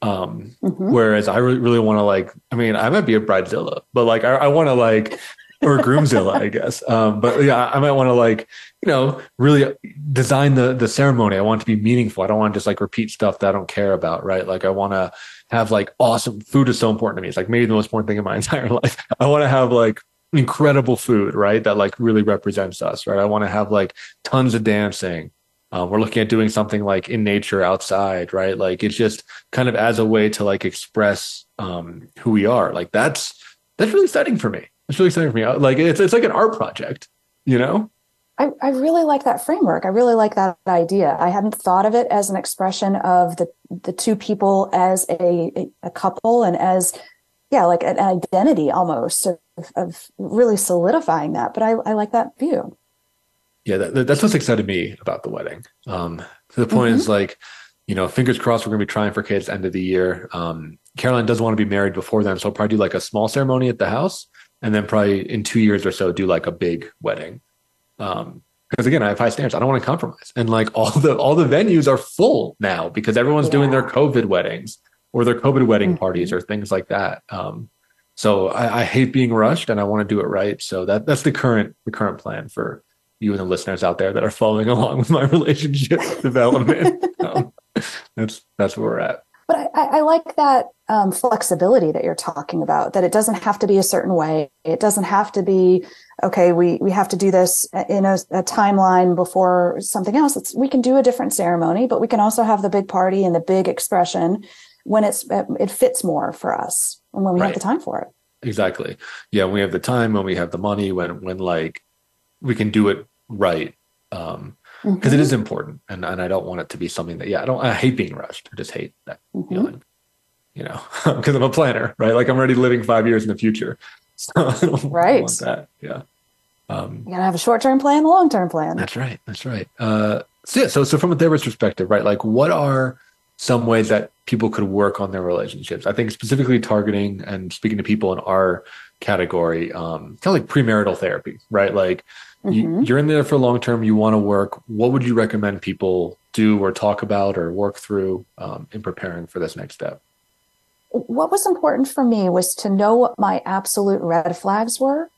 Um, mm-hmm. whereas I really, really want to like, I mean, I might be a bridezilla, but like, I, I want to like or groomzilla, I guess. Um, but yeah, I might want to like, you know, really design the the ceremony. I want it to be meaningful. I don't want to just like repeat stuff that I don't care about, right? Like I want to have like awesome food is so important to me. It's like maybe the most important thing in my entire life. I want to have like incredible food, right? That like really represents us, right? I want to have like tons of dancing. Um, we're looking at doing something like in nature outside, right? Like it's just kind of as a way to like express um, who we are. Like that's that's really exciting for me. It's really exciting for me. Like it's it's like an art project, you know. I, I really like that framework. I really like that idea. I hadn't thought of it as an expression of the the two people as a a couple and as yeah, like an identity almost of, of really solidifying that. But I, I like that view. Yeah, that, that's what's excited me about the wedding. Um, the point mm-hmm. is like, you know, fingers crossed we're going to be trying for kids end of the year. Um, Caroline does want to be married before then, so I'll probably do like a small ceremony at the house and then probably in two years or so do like a big wedding. Um, because again, I have high standards. I don't want to compromise. And like all the all the venues are full now because everyone's yeah. doing their COVID weddings or their COVID wedding mm-hmm. parties or things like that. Um, so I, I, hate being rushed and I want to do it right. So that that's the current the current plan for you and the listeners out there that are following along with my relationship development. um, that's that's where we're at. But I, I like that um, flexibility that you're talking about. That it doesn't have to be a certain way. It doesn't have to be okay. We we have to do this in a, a timeline before something else. It's, we can do a different ceremony, but we can also have the big party and the big expression when it's it fits more for us and when we right. have the time for it. Exactly. Yeah, when we have the time, when we have the money, when when like we can do it right. Um, because mm-hmm. it is important and, and i don't want it to be something that yeah i don't i hate being rushed i just hate that mm-hmm. feeling you know because i'm a planner right like i'm already living five years in the future so right want that yeah um, you gotta have a short-term plan a long-term plan that's right that's right uh so yeah so so from a therapist perspective right like what are some ways that people could work on their relationships. I think specifically targeting and speaking to people in our category, um, kind of like premarital therapy, right? Like mm-hmm. you, are in there for long term, you want to work. What would you recommend people do or talk about or work through um, in preparing for this next step? What was important for me was to know what my absolute red flags were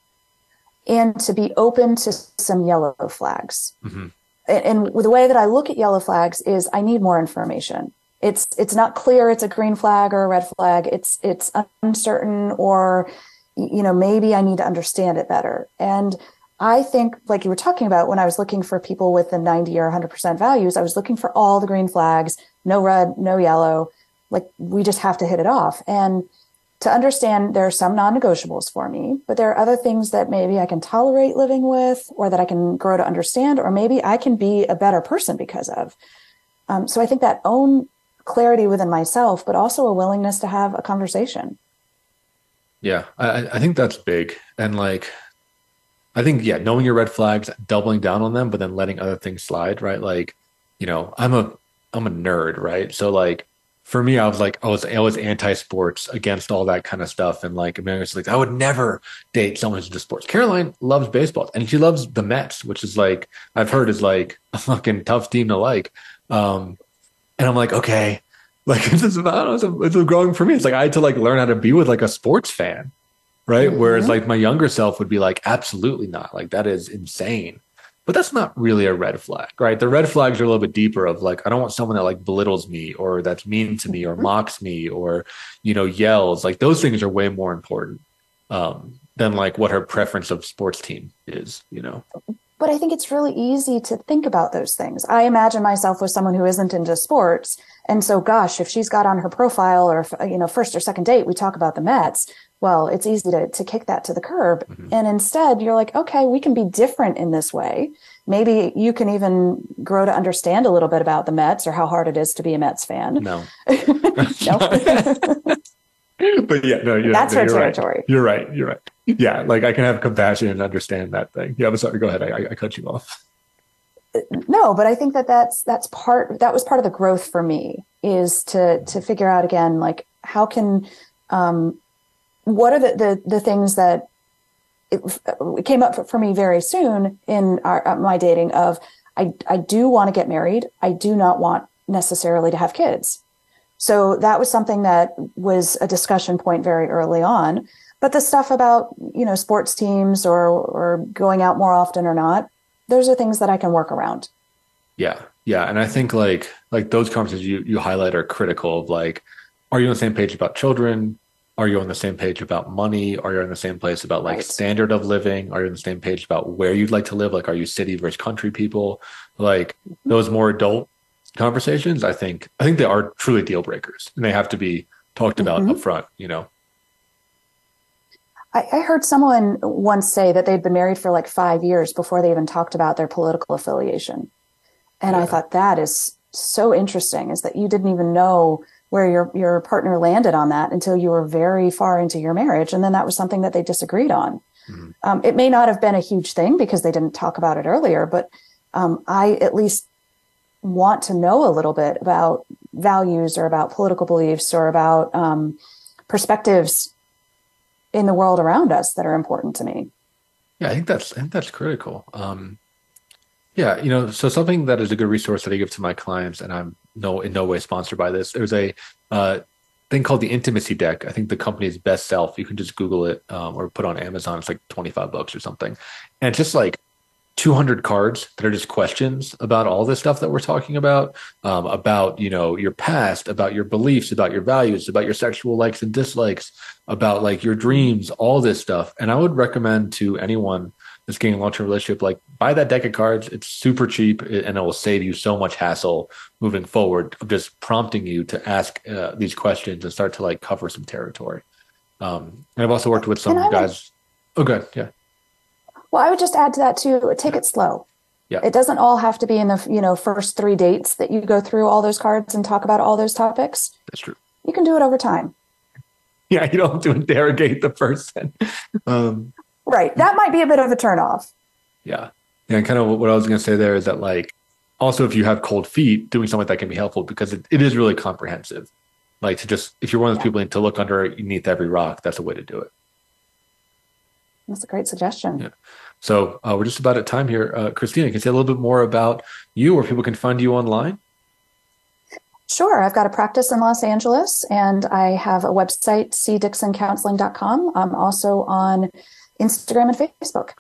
and to be open to some yellow flags. Mm-hmm. And, and the way that I look at yellow flags is I need more information it's it's not clear it's a green flag or a red flag it's it's uncertain or you know maybe i need to understand it better and i think like you were talking about when i was looking for people with the 90 or 100% values i was looking for all the green flags no red no yellow like we just have to hit it off and to understand there are some non-negotiables for me but there are other things that maybe i can tolerate living with or that i can grow to understand or maybe i can be a better person because of um, so i think that own clarity within myself, but also a willingness to have a conversation. Yeah, I, I think that's big. And like, I think, yeah, knowing your red flags, doubling down on them, but then letting other things slide, right? Like, you know, I'm a, I'm a nerd, right? So like, for me, I was like, I was, I was anti-sports against all that kind of stuff. And like, America's like, I would never date someone who's into sports. Caroline loves baseball and she loves the Mets, which is like, I've heard is like a fucking tough team to like. Um, and I'm like, okay, like this is it's growing for me. It's like I had to like learn how to be with like a sports fan, right? Mm-hmm. Whereas like my younger self would be like, absolutely not. Like that is insane. But that's not really a red flag, right? The red flags are a little bit deeper of like, I don't want someone that like belittles me or that's mean to me or mm-hmm. mocks me or, you know, yells. Like those things are way more important um, than like what her preference of sports team is, you know? But I think it's really easy to think about those things. I imagine myself with someone who isn't into sports. And so, gosh, if she's got on her profile or, you know, first or second date, we talk about the Mets. Well, it's easy to, to kick that to the curb. Mm-hmm. And instead, you're like, okay, we can be different in this way. Maybe you can even grow to understand a little bit about the Mets or how hard it is to be a Mets fan. No. no. but yeah, no, you're, that's no, her territory. Right. You're right. You're right. Yeah, like I can have compassion and understand that thing. Yeah, I'm sorry. Go ahead. I, I cut you off. No, but I think that that's that's part that was part of the growth for me is to to figure out again like how can um, what are the the, the things that it, it came up for me very soon in our, uh, my dating of I I do want to get married. I do not want necessarily to have kids. So that was something that was a discussion point very early on. But the stuff about, you know, sports teams or or going out more often or not, those are things that I can work around. Yeah. Yeah. And I think like like those conversations you you highlight are critical of like, are you on the same page about children? Are you on the same page about money? Are you on the same place about like right. standard of living? Are you on the same page about where you'd like to live? Like, are you city versus country people? Like mm-hmm. those more adult conversations, I think I think they are truly deal breakers and they have to be talked about mm-hmm. up front, you know. I, I heard someone once say that they'd been married for like five years before they even talked about their political affiliation. And yeah. I thought that is so interesting is that you didn't even know where your your partner landed on that until you were very far into your marriage and then that was something that they disagreed on mm-hmm. um, it may not have been a huge thing because they didn't talk about it earlier but um, i at least want to know a little bit about values or about political beliefs or about um, perspectives in the world around us that are important to me. Yeah, I think that's I think that's critical. Um, yeah, you know, so something that is a good resource that I give to my clients, and I'm no in no way sponsored by this. There's a uh, thing called the Intimacy Deck. I think the company's best self. You can just Google it um, or put on Amazon. It's like 25 bucks or something, and it's just like 200 cards that are just questions about all this stuff that we're talking about um, about you know your past about your beliefs about your values about your sexual likes and dislikes about like your dreams all this stuff. And i would recommend to anyone that's getting a long-term relationship like buy that deck of cards. It's super cheap and it will save you so much hassle moving forward of just prompting you to ask uh, these questions and start to like cover some territory. Um, and i've also worked with some guys oh good yeah well, I would just add to that too, take it slow. Yeah. It doesn't all have to be in the, you know, first three dates that you go through all those cards and talk about all those topics. That's true. You can do it over time. Yeah, you don't have to interrogate the person. Um, right. That might be a bit of a turnoff. Yeah. Yeah. And kind of what I was going to say there is that, like, also, if you have cold feet, doing something like that can be helpful because it, it is really comprehensive. Like to just, if you're one of those people to look underneath every rock, that's a way to do it. That's a great suggestion. Yeah. So uh, we're just about at time here. Uh, Christina, can you say a little bit more about you or people can find you online? Sure. I've got a practice in Los Angeles and I have a website, cdixoncounseling.com. I'm also on Instagram and Facebook.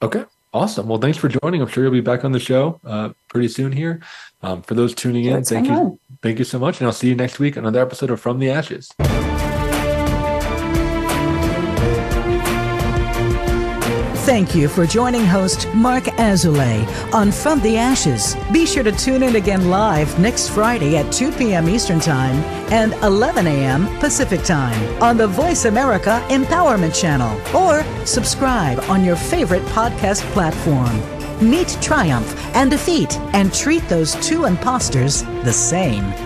Okay. Awesome. Well, thanks for joining. I'm sure you'll be back on the show uh, pretty soon here. Um, for those tuning in, thank you. On. Thank you so much. And I'll see you next week on another episode of From the Ashes. Thank you for joining host Marc Azoulay on From the Ashes. Be sure to tune in again live next Friday at 2 p.m. Eastern Time and 11 a.m. Pacific Time on the Voice America Empowerment Channel or subscribe on your favorite podcast platform. Meet triumph and defeat and treat those two imposters the same.